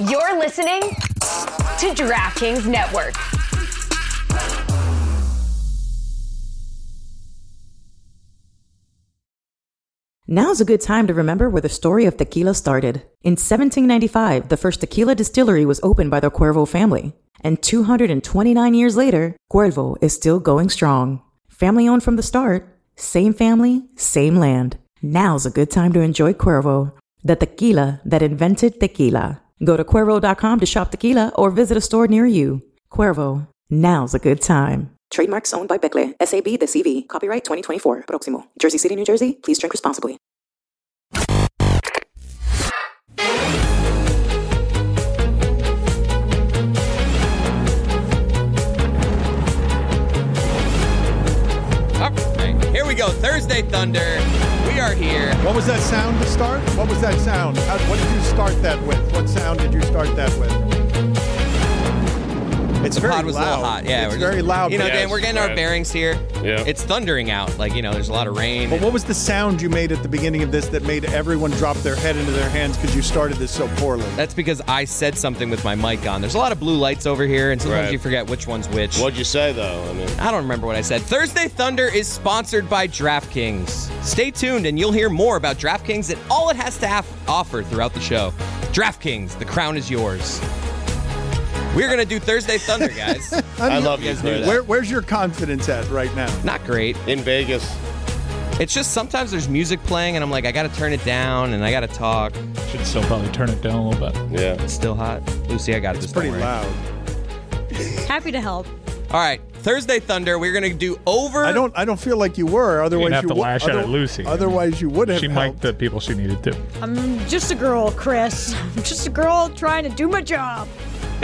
You're listening to DraftKings Network. Now's a good time to remember where the story of tequila started. In 1795, the first tequila distillery was opened by the Cuervo family. And 229 years later, Cuervo is still going strong. Family owned from the start, same family, same land. Now's a good time to enjoy Cuervo, the tequila that invented tequila. Go to Cuervo.com to shop tequila or visit a store near you. Cuervo, now's a good time. Trademarks owned by Becle, SAB the CV. Copyright 2024. Proximo. Jersey City, New Jersey. Please drink responsibly. All right, here we go. Thursday Thunder. We are here. What was that sound to start? What was that sound? How, what did you start that with? What sound did you start that with? It's The very pod was loud. a little hot. Yeah, it's we're just- very loud. You know, but- Dan, we're getting our right. bearings here. Yeah. It's thundering out. Like, you know, there's a lot of rain. But what was the sound you made at the beginning of this that made everyone drop their head into their hands because you started this so poorly? That's because I said something with my mic on. There's a lot of blue lights over here, and sometimes Right. you forget which one's which. What'd you say though? I mean, I don't remember what I said. Thursday Thunder is sponsored by DraftKings. Stay tuned and you'll hear more about DraftKings and all it has to have offer throughout the show. DraftKings, the crown is yours. We're going to do Thursday Thunder, guys. I love you. guys knew that. Where, where's your confidence at right now? Not great. In Vegas. It's just sometimes there's music playing and I'm like, I got to turn it down and I got to talk. Should still probably turn it down a little bit. Yeah. It's still hot. Lucy, I got It's this. pretty don't loud. Happy to help. All right, Thursday Thunder. We're going to do over. I don't. I don't feel like you were. Otherwise, you'd have you have to would- lash out at Lucy. Otherwise, you would have. She helped. mic'd the people she needed to. I'm just a girl, Chris. I'm just a girl trying to do my job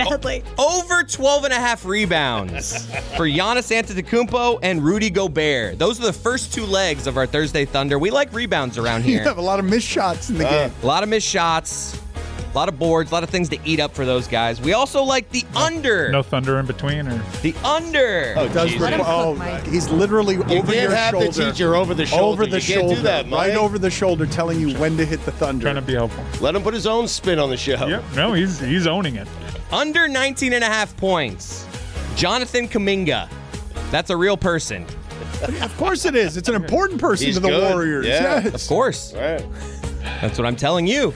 badly. over 12 and a half rebounds for Giannis Antetokounmpo and Rudy Gobert. Those are the first two legs of our Thursday Thunder. We like rebounds around here. You here. have a lot of missed shots in the uh, game. A lot of missed shots, a lot of boards, a lot of things to eat up for those guys. We also like the under. No thunder in between, or The under. Oh, Does Jesus. Let him requ- oh, cook, he's literally You over can't your have shoulder. the teacher over the shoulder. Over the you shoulder, Can't do that, right over the shoulder, telling you when to hit the thunder. trying to be helpful. Let him put his own spin on the show. Yep. No, he's he's owning it. Under 19 and a half points. Jonathan Kuminga. That's a real person. Of course it is. It's an important person He's to the good. Warriors. Yeah. Yes. Of course. Right. That's what I'm telling you.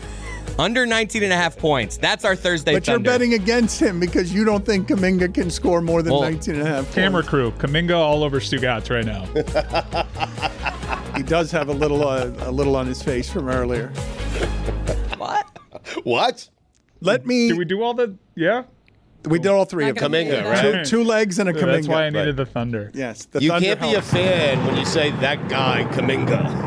Under 19 and a half points. That's our Thursday But you're betting against him because you don't think Kuminga can score more than Well, 19 and a half Camera points. crew, Kuminga all over Stugatz right now. He does have a little uh, a little on his face from earlier. What? What? Let me. Did we do all the? Yeah. we did all three of them. Kuminga, right? Two, two legs and a Kuminga. That's why I needed the thunder. Yes. The You Thunder can't be a fan when you say that guy, Kuminga.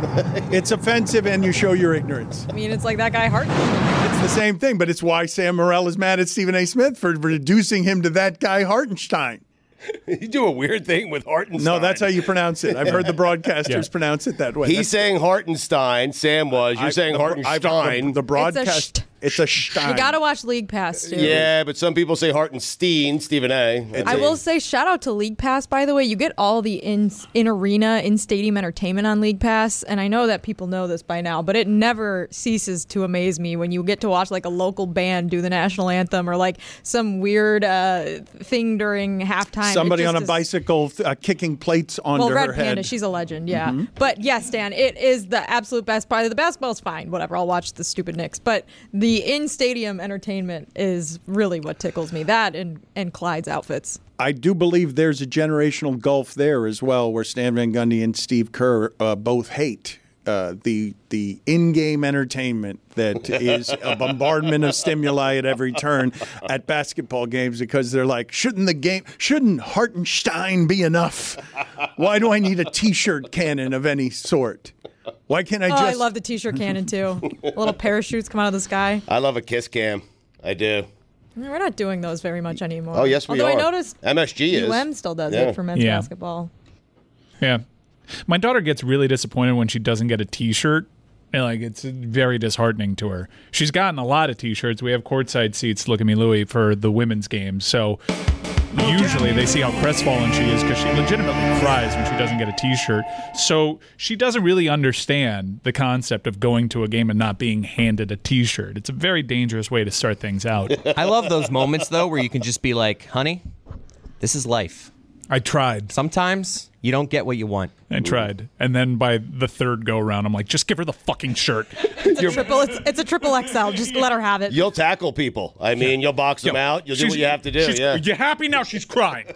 It's offensive and you show your ignorance. I mean, it's like that guy Hart. It's the same thing, but it's why Sam Morril is mad at Stephen A. Smith for reducing him to that guy Hartenstein. you do a weird thing with Hartenstein. No, that's how you pronounce it. I've heard the broadcasters Yeah. pronounce it that way. He's That's- saying Hartenstein. Sam was. You're I- saying the- I've- Hartenstein. The, the broadcast. Sht. It's a Stein. You gotta watch League Pass too. yeah, but some people say Hartenstein. Stephen A. That's I it. will say shout out to League Pass by the way. You get all the in in arena, in stadium entertainment on League Pass, and I know that people know this by now, but it never ceases to amaze me when you get to watch like a local band do the national anthem or like some weird uh, thing during halftime. Somebody on a is- bicycle uh, kicking plates onto Well, Red her Panda, head. Mm-hmm. she's a legend, yeah. But yes, Dan, it is the absolute best part. The basketball's fine, whatever. I'll watch the stupid Knicks, but the in-stadium entertainment is really what tickles me. That and and Clyde's outfits. I do believe there's a generational gulf there as well, where Stan Van Gundy and Steve Kerr uh, both hate uh, the the in-game entertainment that is a bombardment of stimuli at every turn at basketball games because they're like, shouldn't the game, shouldn't Hartenstein be enough? Why do I need a T-shirt cannon of any sort? Why can't I Oh, just? I love the t-shirt cannon too. Little parachutes come out of the sky. I love a kiss cam. I do. We're not doing those very much anymore. Oh, yes, we are. Although are. I noticed MSG is. UM still does Yeah. it for men's Yeah. basketball. Yeah. My daughter gets really disappointed when she doesn't get a T-shirt. And like it's very disheartening to her. She's gotten a lot of T-shirts. We have courtside seats. Look at me, Louie, for the women's games. So usually they see how crestfallen she is because she legitimately cries when she doesn't get a T-shirt. So she doesn't really understand the concept of going to a game and not being handed a T-shirt. It's a very dangerous way to start things out. I love those moments though where you can just be like, "Honey, this is life. I tried. Sometimes you don't get what you want." I tried, and then by the third go round, I'm like, just give her the fucking shirt. it's, a Triple, it's, it's a triple XL. Just let her have it. You'll tackle people. I mean, you'll box them out. You'll do She's- what you have to do. she's- Yeah. You happy now? She's crying.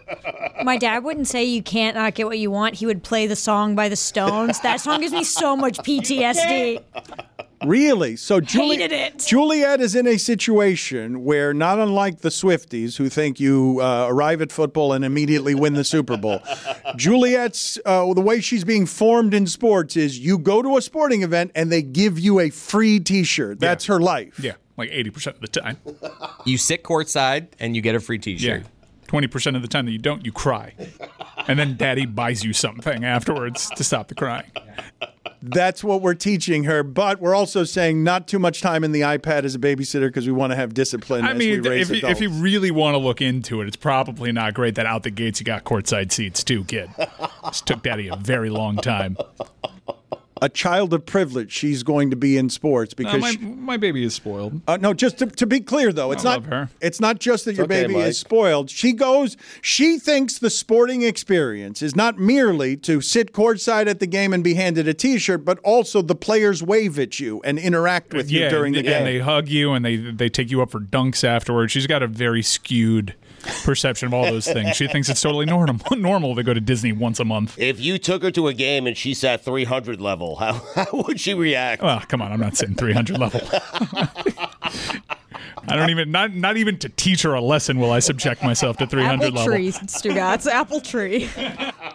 My dad wouldn't say you can't not get what you want. He would play the song by the Stones. That song gives me so much PTSD. Really? So Juli- Hated it. Juliet is in a situation where, not unlike the Swifties, who think you uh, arrive at football and immediately win the Super Bowl, Juliet's uh, the way she's being formed in sports is you go to a sporting event and they give you a free T-shirt. That's her life. Yeah, like 80% of the time. You sit courtside and you get a free T-shirt. Yeah. 20% of the time that you don't, you cry. And then daddy buys you something afterwards to stop the crying. That's what we're teaching her. But we're also saying not too much time in the iPad as a babysitter because we want to have discipline I as mean, we raise if you, if you really want to look into it, it's probably not great that out the gates you got courtside seats too, kid. This took daddy a very long time. A child of privilege, she's going to be in sports because my, she- my baby is spoiled. Uh, no, just to, to be clear though, it's I not love her. it's not just that your okay, baby Mike. is spoiled. She goes, she thinks the sporting experience is not merely to sit courtside at the game and be handed a T-shirt, but also the players wave at you and interact with you yeah, during and, the and they hug you and they they take you up for dunks afterwards. She's got a very skewed perception of all those things. She thinks it's totally normal normal to go to Disney once a month. If you took her to a game and she sat 300 level, how, how would she react? Well, come on, I'm not sitting 300 level. I don't even not not even to teach her a lesson will I subject myself to 300 Apple level. tree, Stugatz. Apple tree.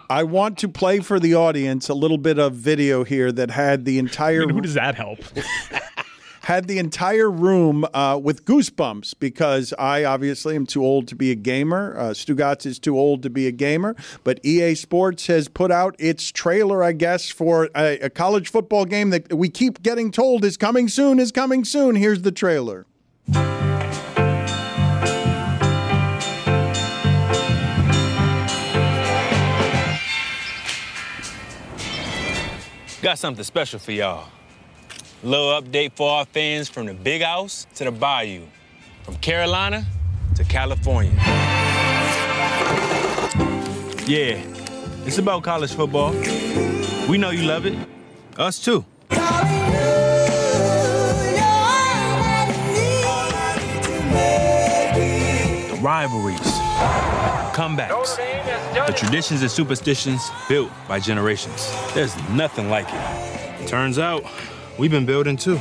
I want to play for the audience a little bit of video here that had the entire Who does that help? Had the entire room uh, with goosebumps because I obviously am too old to be a gamer. Uh, Stugatz is too old to be a gamer, but EA Sports has put out its trailer, I guess, for a, a college football game that we keep getting told is coming soon, is coming soon. Here's the trailer. Got something special for y'all. Little update for our fans from the big house to the bayou, from Carolina to California. Yeah, it's about college football. We know you love it. Us too. The rivalries, comebacks, the traditions and superstitions built by generations. There's nothing like it. Turns out, we've been building too.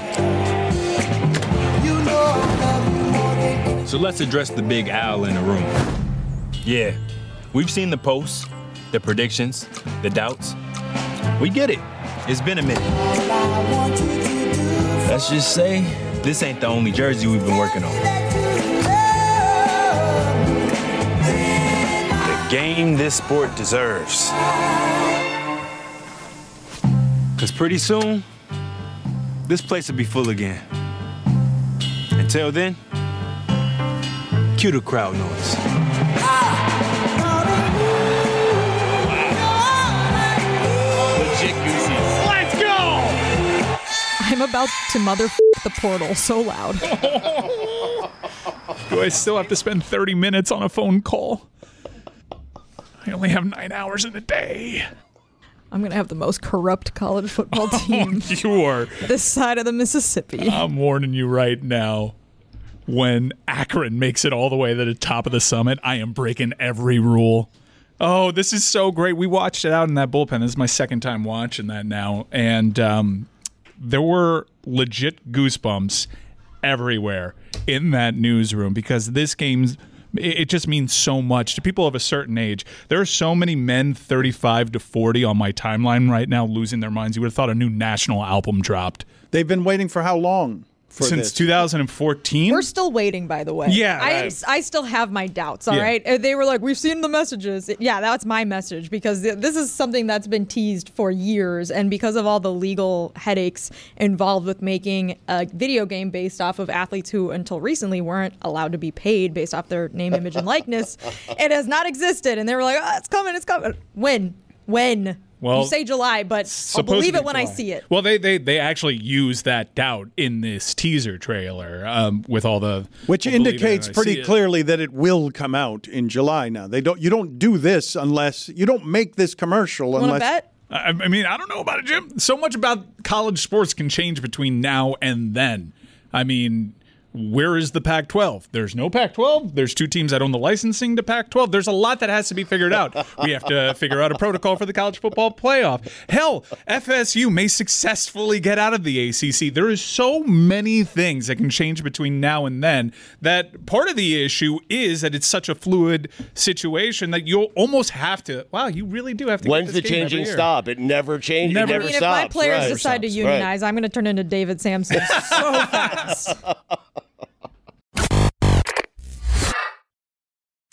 So let's address the big owl in the room. Yeah, we've seen the posts, the predictions, the doubts. We get it. It's been a minute. Let's just say this ain't the only jersey we've been working on. The game this sport deserves. Cause pretty soon, this place will be full again. Until then, cue the crowd noise. Legit goosey. Let's go! I'm about to mother the portal so loud. Do I still have to spend 30 minutes on a phone call? I only have nine hours in a day. I'm gonna have the most corrupt college football team You are. this side of the Mississippi. I'm warning you right now. When Akron makes it all the way to the top of the summit, I am breaking every rule. Oh, this is so great. We watched it out in that bullpen. This is my second time watching that now. And um, there were legit goosebumps everywhere in that newsroom because this game's it just means so much to people of a certain age. There are so many men 35 to 40 on my timeline right now losing their minds. You would have thought a new national album dropped. They've been waiting for how long? For since this. 2014. We're still waiting, by the way. Yeah, I am. I still have my doubts. All Yeah. right, Uh, they were like, "We've seen the messages." Yeah, that's my message because this is something that's been teased for years, and because of all the legal headaches involved with making a video game based off of athletes who, until recently, weren't allowed to be paid based off their name, image, and likeness, it has not existed. And they were like, oh, "It's coming, it's coming." When? When? Well, you say July, but I'll believe it be when I see it. Well, they they they actually use that doubt in this teaser trailer um, with all the Which I'll indicates pretty see it. clearly that it will come out in July. Now they don't. You don't do this unless you don't make this commercial Want to unless. bet? I, I mean, I don't know about it, Jim. So much about college sports can change between now and then. I mean, where is the Pac 12? There's no Pac 12. There's two teams that own the licensing to Pac 12. There's a lot that has to be figured out. We have to figure out a protocol for the college football playoff. Hell, FSU may successfully get out of the ACC. There is so many things that can change between now and then that part of the issue is that it's such a fluid situation that you'll almost have to. Wow, you really do have to. get When's the game changing stop? It never changes. Never- It I never I mean, stops. if my players right. decide to Right. unionize, I'm going to turn into David Samson so fast.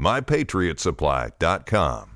mypatriotsupply.com.